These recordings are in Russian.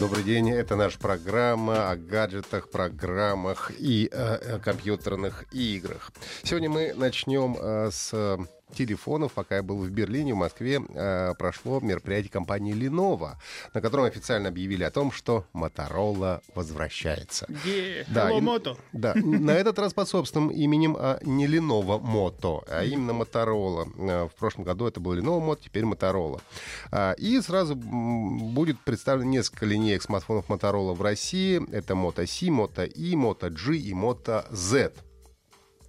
Добрый день, это наша программа о гаджетах, программах и э, компьютерных играх. Сегодня мы начнем э, с телефонов. Пока я был в Берлине, в Москве, э, прошло мероприятие компании Lenovo, на котором официально объявили о том, что Motorola возвращается. Yeah. Да, Hello, и- Moto. Да, на этот раз под собственным именем а не Lenovo Moto, а именно Motorola. Э, В прошлом году это был Lenovo Moto, теперь Motorola. А, И сразу будет представлено несколько линеек смартфонов Motorola в России. Это Moto C, Moto E, Moto G и Moto Z.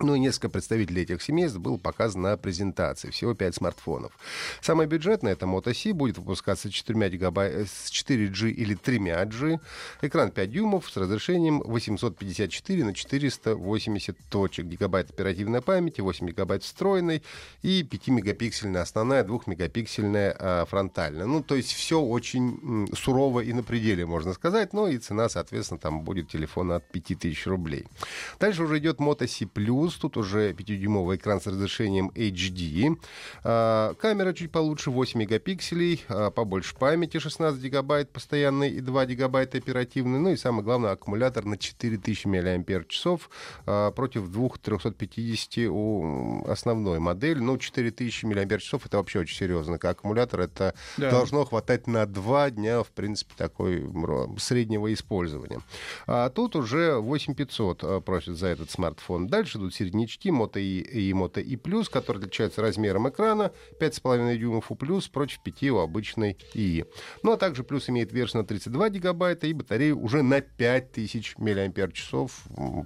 Ну и несколько представителей этих семейств было показано на презентации. Всего 5 смартфонов. Самое бюджетное, это Moto C, будет выпускаться 4 гигабай... э, с 4G или 3G. Экран 5 дюймов с разрешением 854 на 480 точек. Гигабайт оперативной памяти, 8 гигабайт встроенной и 5-мегапиксельная основная, 2-мегапиксельная а, фронтальная. Ну, то есть все очень сурово и на пределе, можно сказать. Ну и цена, соответственно, там будет телефон от 5000 рублей. Дальше уже идет Moto C+, тут уже 5-дюймовый экран с разрешением HD. А, Камера чуть получше, 8 мегапикселей, а, побольше памяти, 16 гигабайт постоянной и 2 гигабайта оперативной. Ну и самое главное, аккумулятор на 4000 мАч а, против 2350 у основной модели. Ну, 4000 мАч это вообще очень серьезно. Как аккумулятор это Да. должно хватать на 2 дня, в принципе, такой среднего использования. А тут уже 8500 а, просят за этот смартфон. Дальше идут середнячки Moto E и Moto E+, которые отличаются размером экрана. 5,5 дюймов у плюс против 5 у обычной И. Ну, а также плюс имеет версию на 32 гигабайта и батарею уже на 5000 мАч.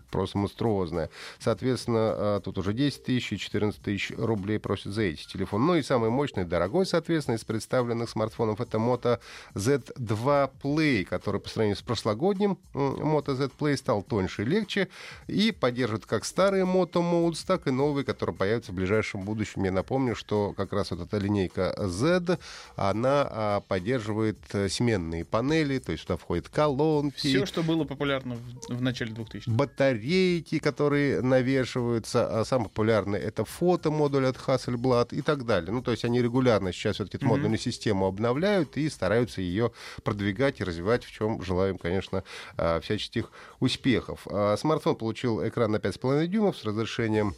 Просто монструозная. Соответственно, а, тут уже 10 тысяч и 14 тысяч рублей просят за эти телефоны. Ну и самый мощный, дорогой, соответственно, из представленных смартфонов это Moto Z2 Play, который по сравнению с прошлогодним Moto Z Play стал тоньше и легче и поддерживает как старые Moto Modes, так и новые, которые появятся в ближайшем будущем. Я напомню, что как раз вот эта линейка Z, она а, поддерживает э, сменные панели, то есть сюда входят колонки, Все, что было популярно в, в начале 2000 батарейки, которые навешиваются. А самый популярный это фотомодуль от Hasselblad и так далее. Ну, то есть они регулярно сейчас все-таки эту модульную систему обновляют и стараются ее продвигать и развивать, в чем желаем, конечно, а, всяческих успехов. А, Смартфон получил экран на 5,5 дюймов разрешением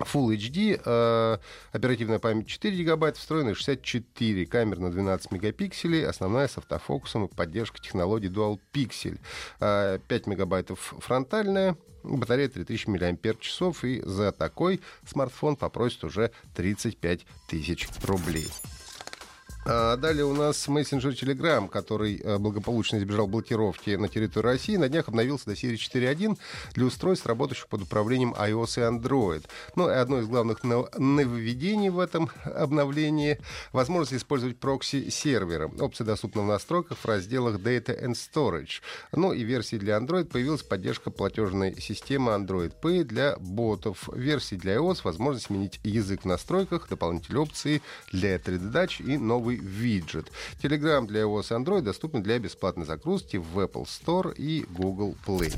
Full HD, э, оперативная память 4 гигабайта, встроенная 64, камера на 12 мегапикселей, основная с автофокусом и поддержка технологии Dual Pixel. Э, 5 мегабайтов фронтальная, батарея 3000 мАч, и за такой смартфон попросят уже 35 тысяч рублей. А далее у нас мессенджер Telegram, который э, благополучно избежал блокировки на территории России, на днях обновился до серии 4.1 для устройств, работающих под управлением iOS и Android. Ну и одно из главных нов- нововведений в этом обновлении — возможность использовать прокси-сервера. Опция доступна в настройках в разделах Data and Storage. Ну и версии для Android появилась поддержка платежной системы Android Pay для ботов. Версии для iOS возможность сменить язык в настройках, дополнительные опции для 3D-дач и новый виджет. Telegram для iOS и Android доступны для бесплатной загрузки в Apple Store и Google Play.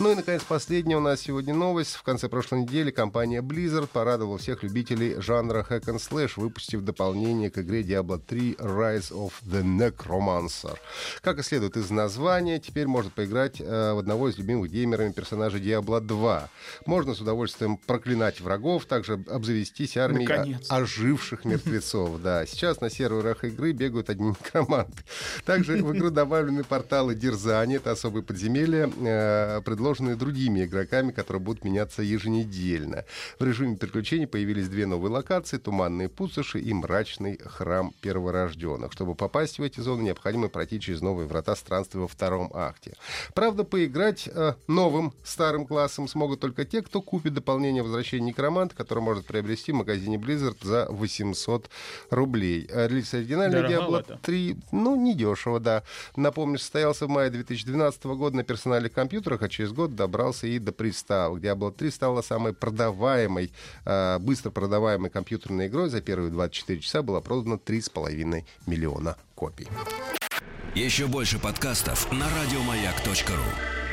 Ну и, наконец, последняя у нас сегодня новость. В конце прошлой недели компания Blizzard порадовала всех любителей жанра Hack and Slash, выпустив дополнение к игре Diablo 3 Rise of the Necromancer. Как и следует из названия, теперь можно поиграть э, в одного из любимых геймерами персонажей Diablo 2. Можно с удовольствием проклинать врагов, также обзавестись армией Наконец. оживших мертвецов. Да, сейчас на серверах игры бегают одни некроманты. Также в игру добавлены порталы дерзания, это особые подземелья, э, предложенные другими игроками, которые будут меняться еженедельно. В режиме приключений появились две новые локации, туманные пустоши и мрачный храм перворожденных. Чтобы попасть в эти зоны, необходимо пройти через новые врата странствия во втором акте. Правда, поиграть э, новым старым классом смогут только те, кто купит дополнение возвращения некроманта, которое может приобрести в магазине Blizzard за 800 рублей. Э, Для поделитесь оригинальной Diablo 3. Ну, недешево, да. Напомню, состоялся в мае 2012 года на персональных компьютерах, а через год добрался и до приставок. Diablo 3 стала самой продаваемой, э, быстро продаваемой компьютерной игрой. За первые 24 часа было продано 3,5 миллиона копий. Еще больше подкастов на радиомаяк.ру